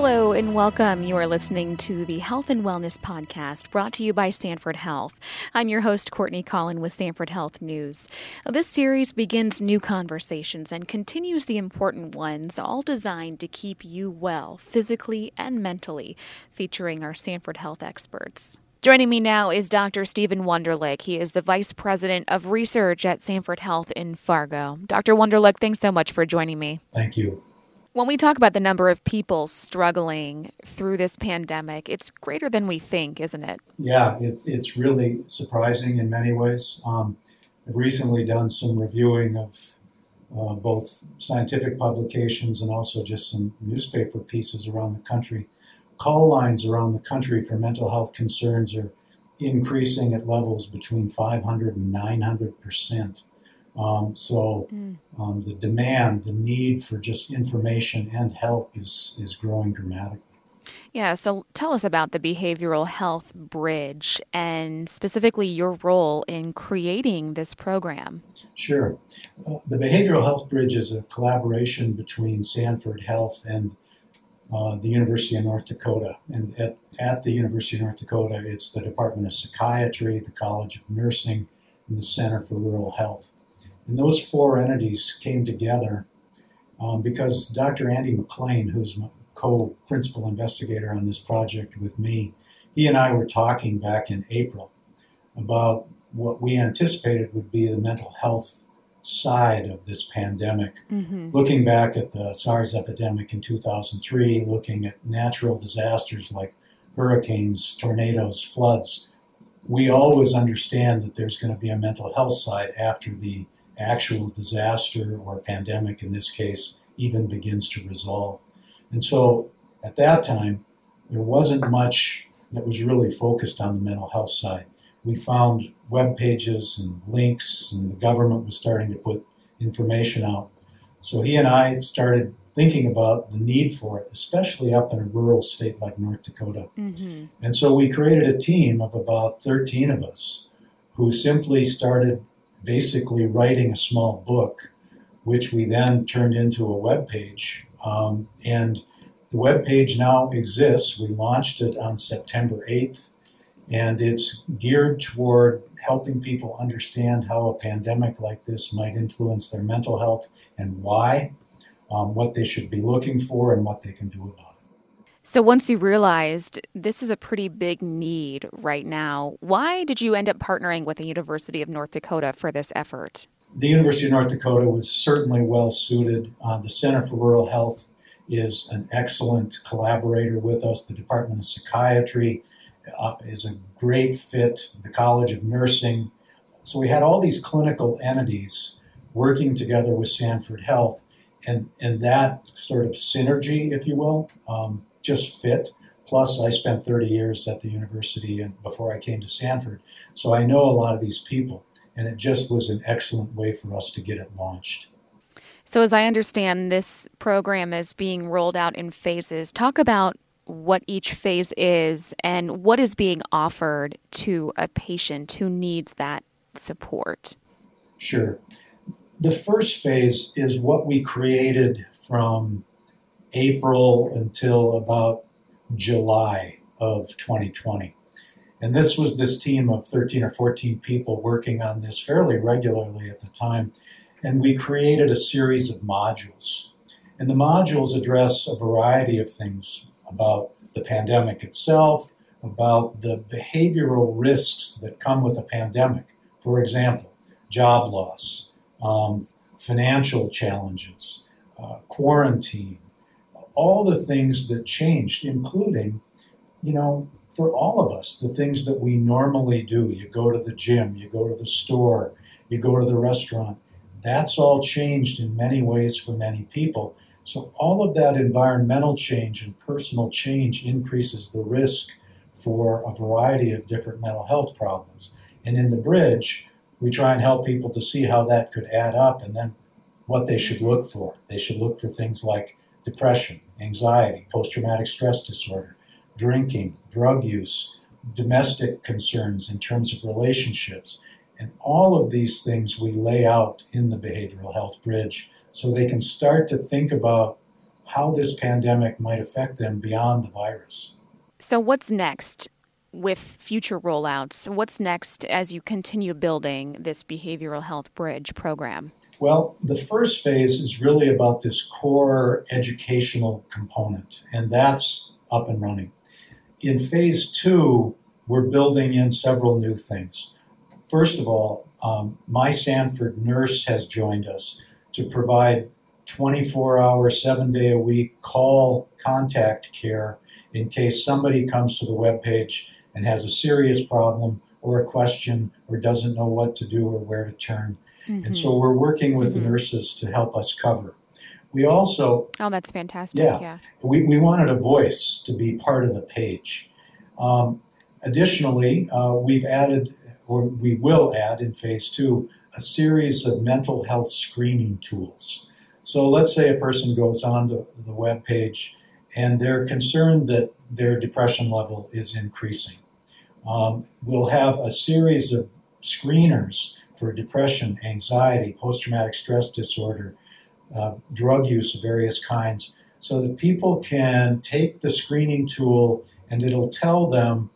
Hello and welcome. You are listening to the Health and Wellness Podcast brought to you by Sanford Health. I'm your host, Courtney Collen with Sanford Health News. This series begins new conversations and continues the important ones, all designed to keep you well physically and mentally, featuring our Sanford Health experts. Joining me now is Dr. Stephen Wonderlich. He is the Vice President of Research at Sanford Health in Fargo. Dr. Wonderlich, thanks so much for joining me. Thank you. When we talk about the number of people struggling through this pandemic, it's greater than we think, isn't it? Yeah, it, it's really surprising in many ways. Um, I've recently done some reviewing of uh, both scientific publications and also just some newspaper pieces around the country. Call lines around the country for mental health concerns are increasing at levels between 500 and 900 percent. Um, so mm. um, the demand, the need for just information and help is is growing dramatically. Yeah, so tell us about the Behavioral Health Bridge and specifically your role in creating this program. Sure. Uh, the Behavioral Health Bridge is a collaboration between Sanford Health and uh, the University of North Dakota. And at, at the University of North Dakota, it's the Department of Psychiatry, the College of Nursing, and the Center for Rural Health. And those four entities came together um, because Dr. Andy McLean, who's my co-principal investigator on this project with me, he and I were talking back in April about what we anticipated would be the mental health side of this pandemic. Mm-hmm. Looking back at the SARS epidemic in 2003, looking at natural disasters like hurricanes, tornadoes, floods, we always understand that there's going to be a mental health side after the actual disaster or pandemic in this case even begins to resolve. And so at that time, there wasn't much that was really focused on the mental health side. We found web pages and links, and the government was starting to put information out. So he and I started thinking about the need for it, especially up in a rural state like North Dakota. Mm-hmm. And so we created a team of about 13 of us who simply started basically writing a small book, which we then turned into a web page. Um, and the web page now exists. We launched it on September 8th, and it's geared toward helping people understand how a pandemic like this might influence their mental health and why, um, what they should be looking for, and what they can do about it. So, once you realized this is a pretty big need right now, why did you end up partnering with the University of North Dakota for this effort? The University of North Dakota was certainly well suited. Uh, the Center for Rural Health is an excellent collaborator with us. The Department of Psychiatry uh, is a great fit. The College of Nursing. So, we had all these clinical entities working together with Sanford Health. And, and that sort of synergy, if you will, um, just fit. Plus, I spent 30 years at the university and before I came to Sanford, so I know a lot of these people, and it just was an excellent way for us to get it launched. So, as I understand, this program is being rolled out in phases. Talk about what each phase is and what is being offered to a patient who needs that support. Sure. The first phase is what we created from April until about July of 2020. And this was this team of 13 or 14 people working on this fairly regularly at the time. And we created a series of modules. And the modules address a variety of things about the pandemic itself, about the behavioral risks that come with a pandemic. For example, job loss, um, financial challenges, uh, quarantine, all the things that changed, including, you know, for all of us, the things that we normally do. You go to the gym, you go to the store, you go to the restaurant. That's all changed in many ways for many people. So, all of that environmental change and personal change increases the risk for a variety of different mental health problems. And in the bridge, we try and help people to see how that could add up and then what they should look for. They should look for things like depression, anxiety, post traumatic stress disorder, drinking, drug use, domestic concerns in terms of relationships. And all of these things we lay out in the behavioral health bridge so they can start to think about how this pandemic might affect them beyond the virus. So, what's next with future rollouts? What's next as you continue building this behavioral health bridge program? Well, the first phase is really about this core educational component, and that's up and running. In phase two, we're building in several new things. First of all, um, My Sanford nurse has joined us to provide 24 hour, seven day a week call contact care in case somebody comes to the web page and has a serious problem or a question or doesn't know what to do or where to turn. Mm-hmm. And so we're working with mm-hmm. the nurses to help us cover. We also. Oh, that's fantastic. Yeah. yeah. We, we wanted a voice to be part of the page. Um, additionally, uh, we've added, or we will add in phase two, a series of mental health screening tools. So let's say a person goes on the, the web page and they're concerned that their depression level is increasing. Um, we'll have a series of screeners for depression, anxiety, post traumatic stress disorder, uh, drug use of various kinds, so that people can take the screening tool and it'll tell them,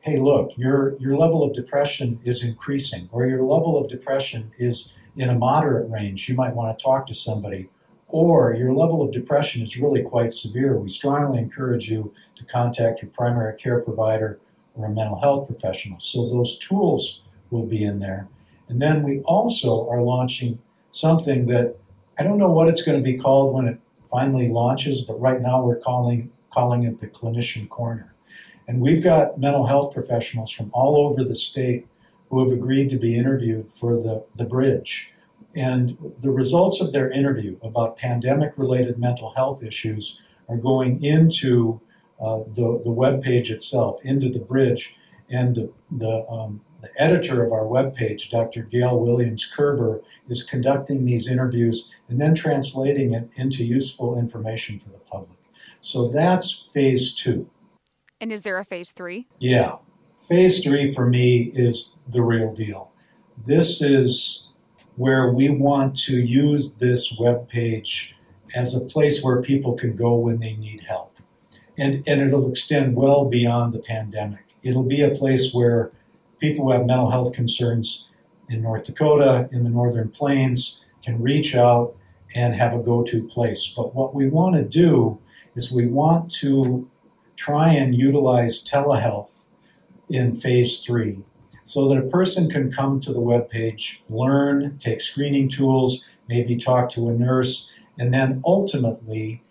hey, look, your, your level of depression is increasing, or your level of depression is in a moderate range. You might want to talk to somebody. Or your level of depression is really quite severe. We strongly encourage you to contact your primary care provider or a mental health professional. So those tools will be in there. And then we also are launching something that I don't know what it's going to be called when it finally launches, but right now we're calling calling it the clinician corner. And we've got mental health professionals from all over the state who have agreed to be interviewed for the, the bridge. And the results of their interview about pandemic related mental health issues are going into uh, the, the web page itself, into the bridge. And the, the um, the editor of our web page, Dr. Gail Williams Curver, is conducting these interviews and then translating it into useful information for the public. So that's phase two. And is there a phase three? Yeah. Phase three for me is the real deal. This is where we want to use this web page as a place where people can go when they need help. And, and it'll extend well beyond the pandemic. It'll be a place where people who have mental health concerns in North Dakota, in the Northern Plains, can reach out and have a go to place. But what we want to do is we want to try and utilize telehealth in phase three so that a person can come to the web page, learn, take screening tools, maybe talk to a nurse, and then ultimately,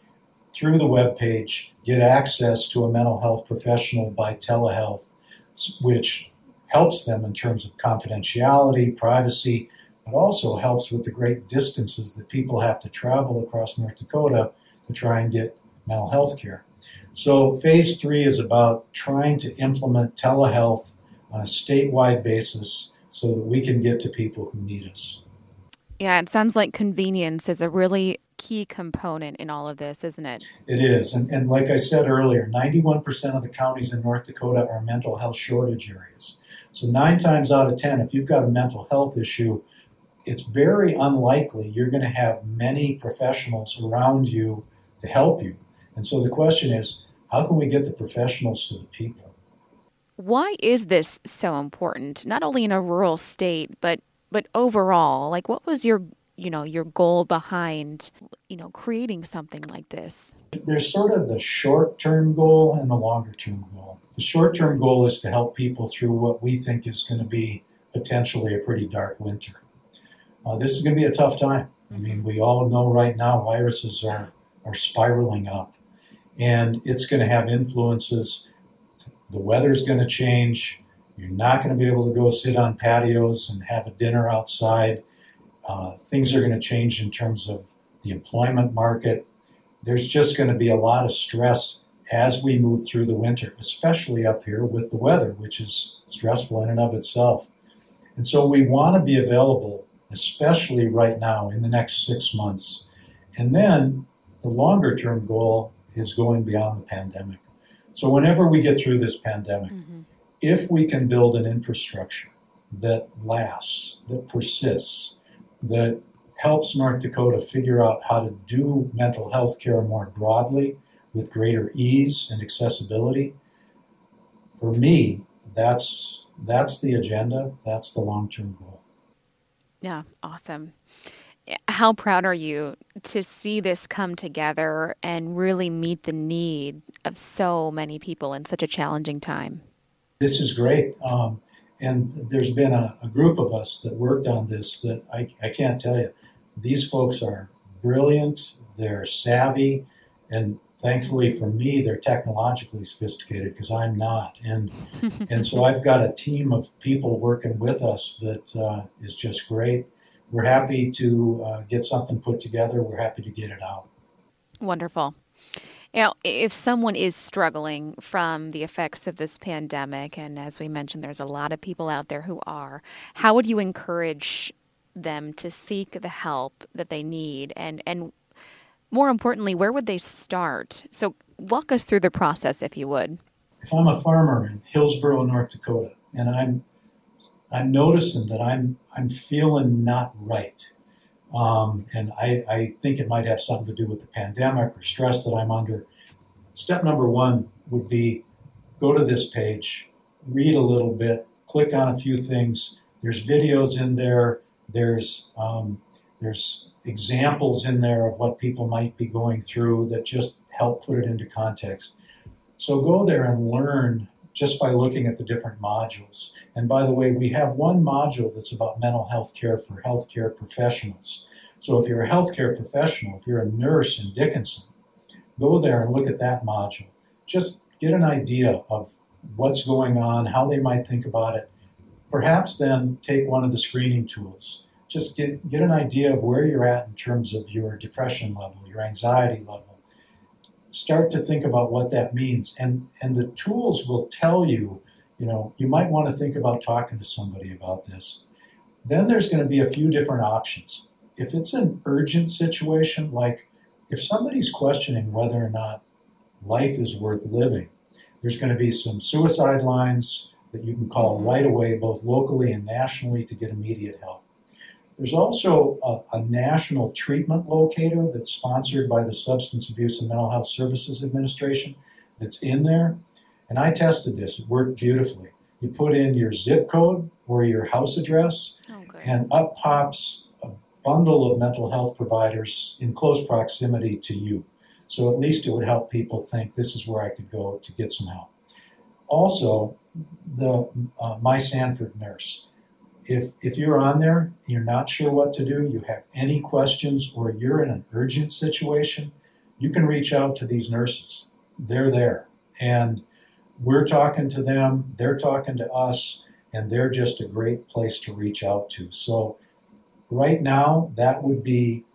through the web page, get access to a mental health professional by telehealth, which helps them in terms of confidentiality, privacy, but also helps with the great distances that people have to travel across North Dakota to try and get mental health care. So, phase three is about trying to implement telehealth on a statewide basis so that we can get to people who need us. Yeah, it sounds like convenience is a really key component in all of this, isn't it? It is. And, and like I said earlier, 91% of the counties in North Dakota are mental health shortage areas. So, nine times out of 10, if you've got a mental health issue, it's very unlikely you're going to have many professionals around you to help you. And so the question is how can we get the professionals to the people? Why is this so important, not only in a rural state, but but overall? Like, what was your you know your goal behind you know creating something like this? There's sort of the short term goal and the longer term goal. The short term goal is to help people through what we think is going to be potentially a pretty dark winter. Uh, this is going to be a tough time. I mean we all know right now viruses are are spiraling up and it's going to have influences. The weather's going to change. You're not going to be able to go sit on patios and have a dinner outside uh, things are going to change in terms of the employment market. There's just going to be a lot of stress as we move through the winter, especially up here with the weather, which is stressful in and of itself. And so we want to be available, especially right now in the next six months. And then the longer term goal is going beyond the pandemic. So whenever we get through this pandemic, mm-hmm. if we can build an infrastructure that lasts, that persists, that helps North Dakota figure out how to do mental health care more broadly with greater ease and accessibility. For me, that's that's the agenda, that's the long-term goal. Yeah, awesome. How proud are you to see this come together and really meet the need of so many people in such a challenging time? This is great. Um, and there's been a, a, group of us that worked on this that I, I can't tell you. These folks are brilliant, they're savvy, and thankfully for me, they're technologically sophisticated because I'm not. And and so I've got a team of people working with us that uh, is just great. We're happy to uh, get something put together. We're happy to get it out. Wonderful. Know, if someone is struggling from the effects of this pandemic, and as we mentioned, there's a lot of people out there who are, how would you encourage them to seek the help that they need? And, and more importantly, where would they start? So, walk us through the process, if you would. If I'm a farmer in Hillsboro, North Dakota, and I'm I'm noticing that I'm I'm feeling not right, um, and I, I think it might have something to do with the pandemic or stress that I'm under. Step number one would be go to this page, read a little bit, click on a few things. There's videos in there. There's um, there's examples in there of what people might be going through that just help put it into context. So go there and learn just by looking at the different modules. And by the way, we have one module that's about mental health care for healthcare professionals. So if you're a healthcare professional, if you're a nurse in Dickinson, go there and look at that module. Just get an idea of what's going on, how they might think about it. Perhaps then take one of the screening tools. Just get, get an idea of where you're at in terms of your depression level, your anxiety level, start to think about what that means. And, and the tools will tell you, you know, you might want to think about talking to somebody about this. Then there's going to be a few different options. If it's an urgent situation, like if somebody's questioning whether or not life is worth living, there's going to be some suicide lines that you can call mm-hmm. right away, both locally and nationally, to get immediate help. There's also a, a, national treatment locator that's sponsored by the Substance Abuse and Mental Health Services Administration that's in there. And I tested this, it worked beautifully. You put in your zip code or your house address, okay. and up pops a bundle of mental health providers in close proximity to you. So at least it would help people think this is where I could go to get some help. Also, the uh, My Sanford nurse if if you're on there, you're not sure what to do, you have any questions, or you're in an urgent situation, you can reach out to these nurses. They're there, and we're talking to them. They're talking to us, and they're just a great place to reach out to. So, right now, that would be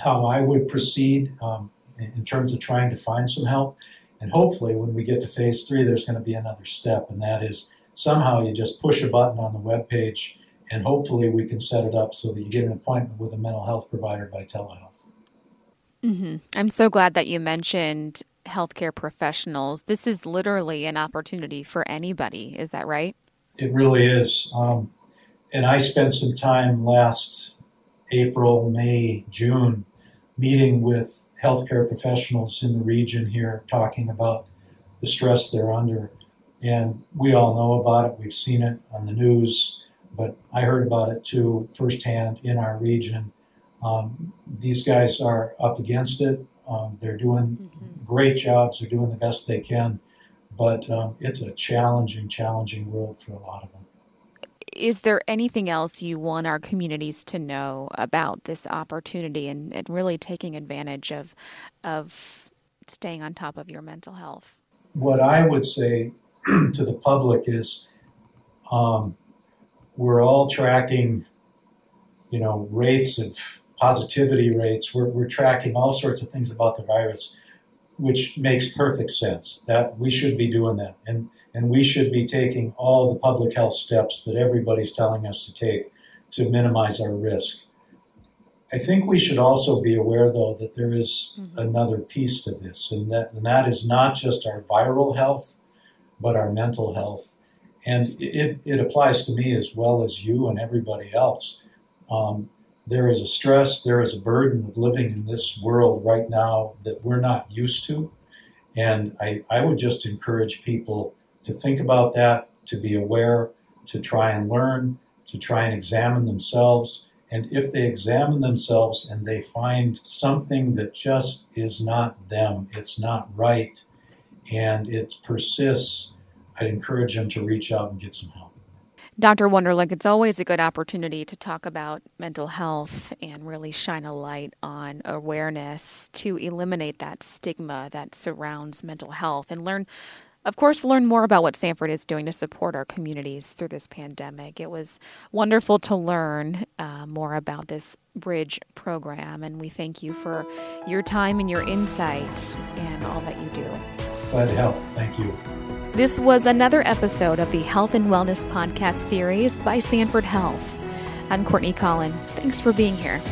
how I would proceed um, in terms of trying to find some help. And hopefully, when we get to phase three, there's going to be another step, and that is somehow you just push a button on the web page and hopefully we can set it up so that you get an appointment with a mental health provider by telehealth. Mm-hmm. I'm so glad that you mentioned healthcare professionals. This is literally an opportunity for anybody. Is that right? It really is. Um, and I spent some time last April, May, June meeting with healthcare professionals in the region here talking about the stress they're under. And we all know about it. We've seen it on the news, but I heard about it too firsthand in our region. Um, these guys are up against it. Um, they're doing mm-hmm. great jobs. They're doing the best they can, but um, it's a challenging, challenging world for a lot of them. Is there anything else you want our communities to know about this opportunity and, and really taking advantage of of staying on top of your mental health? What I would say to the public is um, we're all tracking, you know, rates of positivity rates. We're, we're tracking all sorts of things about the virus, which makes perfect sense. That we should be doing that, and and we should be taking all the public health steps that everybody's telling us to take to minimize our risk. I think we should also be aware, though, that there is mm-hmm. another piece to this, and that and that is not just our viral health but our mental health. And it, it applies to me as well as you and everybody else. Um, there is a stress, there is a burden of living in this world right now that we're not used to. And I, I would just encourage people to think about that, to be aware, to try and learn, to try and examine themselves. And if they examine themselves and they find something that just is not them, it's not right, and it persists, I'd encourage them to reach out and get some help. Dr. Wonderlich, it's always a good opportunity to talk about mental health and really shine a light on awareness to eliminate that stigma that surrounds mental health and learn, of course, learn more about what Sanford is doing to support our communities through this pandemic. It was wonderful to learn uh, more about this Bridge program, and we thank you for your time and your insight and all that you do. Glad to help. Thank you. This was another episode of the Health and Wellness Podcast series by Sanford Health. I'm Courtney Collen. Thanks for being here.